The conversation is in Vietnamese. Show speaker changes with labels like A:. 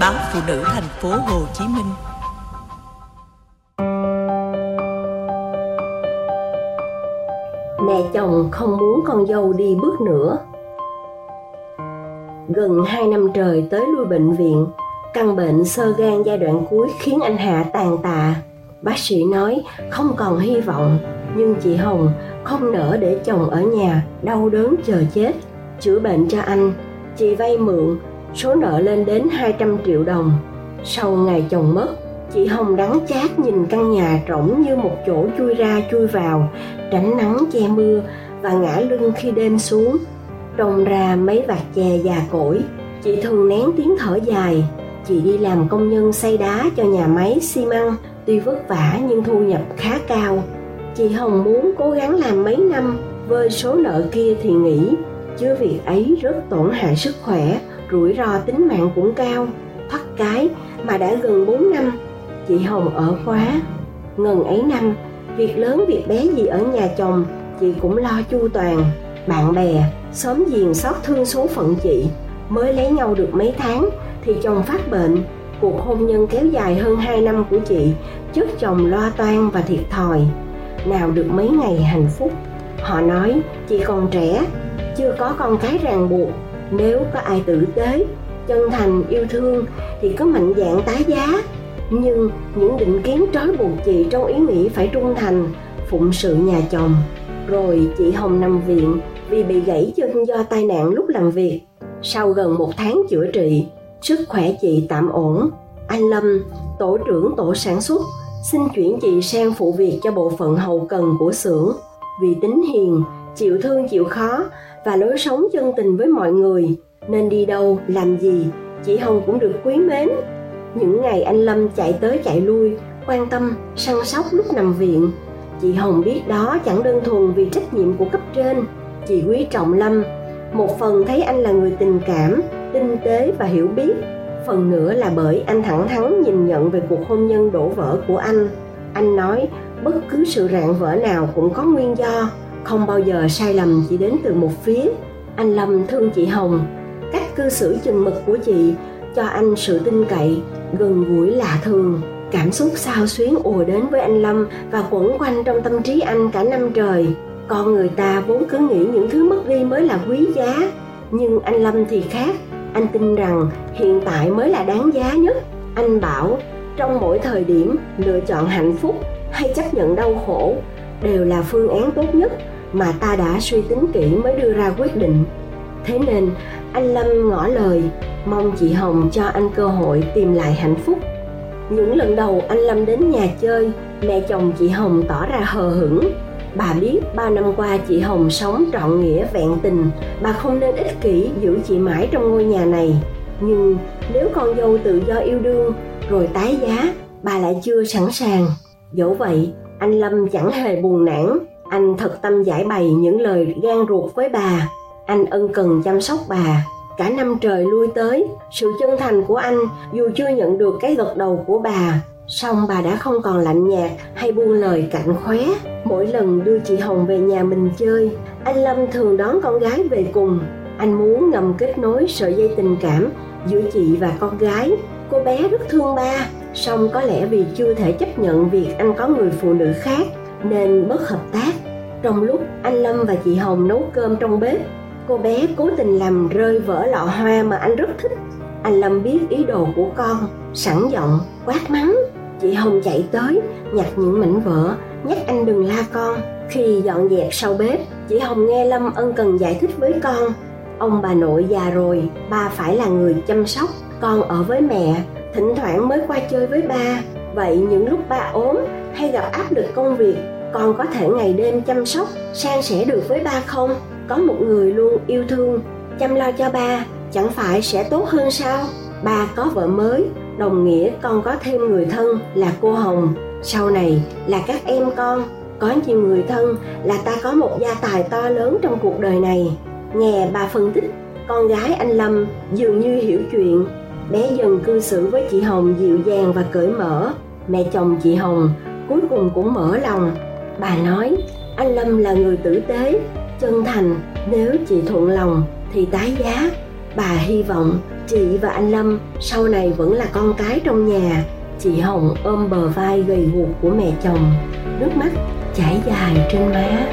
A: báo phụ nữ thành phố Hồ Chí Minh.
B: Mẹ chồng không muốn con dâu đi bước nữa. Gần 2 năm trời tới lui bệnh viện, căn bệnh sơ gan giai đoạn cuối khiến anh Hạ tàn tạ. Bác sĩ nói không còn hy vọng, nhưng chị Hồng không nỡ để chồng ở nhà đau đớn chờ chết. Chữa bệnh cho anh, chị vay mượn, số nợ lên đến 200 triệu đồng. Sau ngày chồng mất, chị Hồng đắng chát nhìn căn nhà rỗng như một chỗ chui ra chui vào, tránh nắng che mưa và ngã lưng khi đêm xuống. Trông ra mấy vạt chè già cỗi, chị thường nén tiếng thở dài. Chị đi làm công nhân xây đá cho nhà máy xi măng, tuy vất vả nhưng thu nhập khá cao. Chị Hồng muốn cố gắng làm mấy năm, vơi số nợ kia thì nghỉ, chứ việc ấy rất tổn hại sức khỏe, rủi ro tính mạng cũng cao. Thoát cái mà đã gần 4 năm, chị Hồng ở khóa. Ngần ấy năm, việc lớn việc bé gì ở nhà chồng, chị cũng lo chu toàn. Bạn bè, xóm giềng xót thương số phận chị, mới lấy nhau được mấy tháng thì chồng phát bệnh. Cuộc hôn nhân kéo dài hơn 2 năm của chị, trước chồng lo toan và thiệt thòi. Nào được mấy ngày hạnh phúc. Họ nói chị còn trẻ, chưa có con cái ràng buộc, nếu có ai tử tế, chân thành yêu thương thì có mạnh dạn tái giá. Nhưng những định kiến trói buộc chị trong ý nghĩ phải trung thành, phụng sự nhà chồng. Rồi chị Hồng nằm viện vì bị gãy chân do tai nạn lúc làm việc. Sau gần một tháng chữa trị, sức khỏe chị tạm ổn. Anh Lâm, tổ trưởng tổ sản xuất, xin chuyển chị sang phụ việc cho bộ phận hậu cần của xưởng. Vì tính hiền, chịu thương chịu khó và lối sống chân tình với mọi người, nên đi đâu, làm gì, chị Hồng cũng được quý mến. Những ngày anh Lâm chạy tới chạy lui, quan tâm, săn sóc lúc nằm viện, chị Hồng biết đó chẳng đơn thuần vì trách nhiệm của cấp trên. Chị quý trọng Lâm, một phần thấy anh là người tình cảm, tinh tế và hiểu biết, phần nữa là bởi anh thẳng thắn nhìn nhận về cuộc hôn nhân đổ vỡ của anh. Anh nói bất cứ sự rạn vỡ nào cũng có nguyên do, không bao giờ sai lầm chỉ đến từ một phía. Anh Lâm thương chị Hồng, cách cư xử chừng mực của chị cho anh sự tin cậy, gần gũi lạ thường. Cảm xúc sao xuyến ùa đến với anh Lâm và quẩn quanh trong tâm trí anh cả năm trời. Con người ta vốn cứ nghĩ những thứ mất đi mới là quý giá, nhưng anh Lâm thì khác. Anh tin rằng hiện tại mới là đáng giá nhất. Anh bảo trong mỗi thời điểm lựa chọn hạnh phúc hay chấp nhận đau khổ đều là phương án tốt nhất mà ta đã suy tính kỹ mới đưa ra quyết định. Thế nên anh Lâm ngỏ lời mong chị Hồng cho anh cơ hội tìm lại hạnh phúc. Những lần đầu anh Lâm đến nhà chơi, mẹ chồng chị Hồng tỏ ra hờ hững. Bà biết ba năm qua chị Hồng sống trọn nghĩa vẹn tình, bà không nên ích kỷ giữ chị mãi trong ngôi nhà này. Nhưng nếu con dâu tự do yêu đương rồi tái giá, bà lại chưa sẵn sàng. Dẫu vậy, anh Lâm chẳng hề buồn nản, anh thật tâm giải bày những lời gan ruột với bà. Anh ân cần chăm sóc bà, cả năm trời lui tới sự chân thành của anh dù chưa nhận được cái gật đầu của bà song bà đã không còn lạnh nhạt hay buông lời cạnh khóe. Mỗi lần đưa chị hồng về nhà mình chơi anh lâm thường đón con gái về cùng. Anh muốn ngầm kết nối sợi dây tình cảm giữa chị và con gái. Cô bé rất thương ba song có lẽ vì chưa thể chấp nhận việc anh có người phụ nữ khác, nên bất hợp tác. Trong lúc anh lâm và chị hồng nấu cơm trong bếp, cô bé cố tình làm rơi vỡ lọ hoa mà anh rất thích. Anh lâm biết ý đồ của con, sẵn giọng, quát mắng. Chị hồng chạy tới, nhặt những mảnh vỡ, nhắc anh đừng la con. Khi dọn dẹp sau bếp, chị hồng nghe lâm ân cần giải thích với con. Ông bà nội già rồi, ba phải là người chăm sóc, con ở với mẹ thỉnh thoảng mới qua chơi với ba. Vậy những lúc ba ốm hay gặp áp lực công việc con có thể ngày đêm chăm sóc, san sẻ được với ba không? Có một người luôn yêu thương, chăm lo cho ba, chẳng phải sẽ tốt hơn sao? Ba có vợ mới, đồng nghĩa con có thêm người thân là cô hồng. Sau này là các em con, có nhiều người thân là ta có một gia tài to lớn trong cuộc đời này. Nghe bà phân tích, con gái anh lâm dường như hiểu chuyện bé dần cư xử với chị hồng dịu dàng và cởi mở. Mẹ chồng chị hồng cuối cùng cũng mở lòng. Bà nói, anh lâm là người tử tế, chân thành. Nếu chị thuận lòng thì tái giá. Bà hy vọng chị và anh lâm sau này vẫn là con cái trong nhà. Chị hồng ôm bờ vai gầy guộc của mẹ chồng. Nước mắt chảy dài trên má.